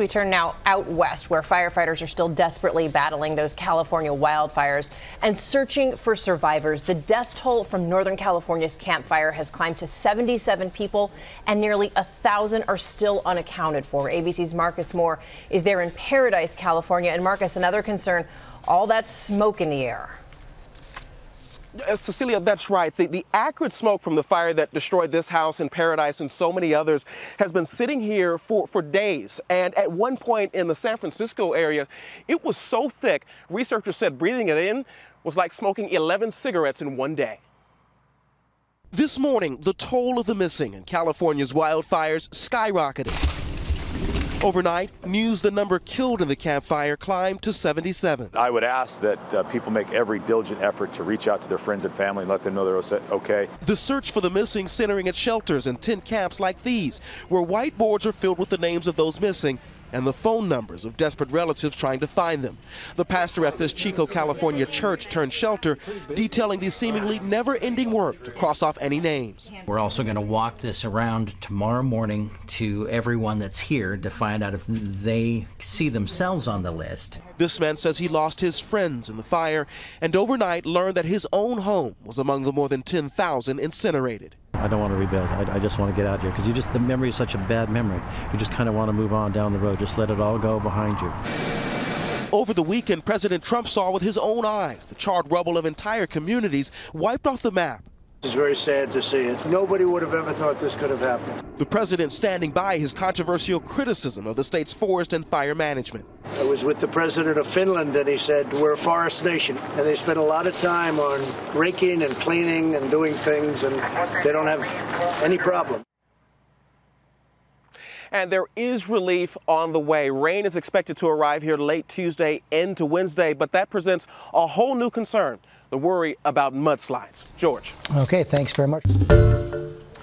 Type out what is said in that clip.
We turn now out west, where firefighters are still desperately battling those California wildfires and searching for survivors. The death toll from Northern California's Camp Fire has climbed to 77 people, and nearly a thousand are still unaccounted for. ABC's Marcus Moore is there in Paradise, California. And Marcus, another concern all that smoke in the air. Uh, Cecilia, that's right. The, the, acrid smoke from the fire that destroyed this house in Paradise and so many others has been sitting here for, for days. And at one point in the San Francisco area, it was so thick, researchers said breathing it in was like smoking 11 cigarettes in one day. This morning, the toll of the missing in California's wildfires skyrocketed. Overnight, news the number killed in the Camp Fire climbed to 77. I would ask that uh, people make every diligent effort to reach out to their friends and family and let them know they're okay. The search for the missing centering at shelters and tent camps like these, where whiteboards are filled with the names of those missing and the phone numbers of desperate relatives trying to find them. The pastor at this Chico, California church turned shelter detailing the seemingly never ending work to cross off any names. We're also going to walk this around tomorrow morning to everyone that's here to find out if they see themselves on the list. This man says he lost his friends in the fire and overnight learned that his own home was among the more than 10,000 incinerated. I don't want to rebuild. I, I just want to get out here because you just the memory is such a bad memory. You just kind of want to move on down the road. Just let it all go behind you. Over the weekend, President Trump saw with his own eyes the charred rubble of entire communities wiped off the map it's very sad to see it. Nobody would have ever thought this could have happened. The president standing by his controversial criticism of the state's forest and fire management. I was with the president of Finland, and he said, We're a forest nation. And they spend a lot of time on raking and cleaning and doing things, and they don't have any problem. And there is relief on the way. Rain is expected to arrive here late Tuesday into Wednesday, but that presents a whole new concern the worry about mudslides. George. Okay, thanks very much.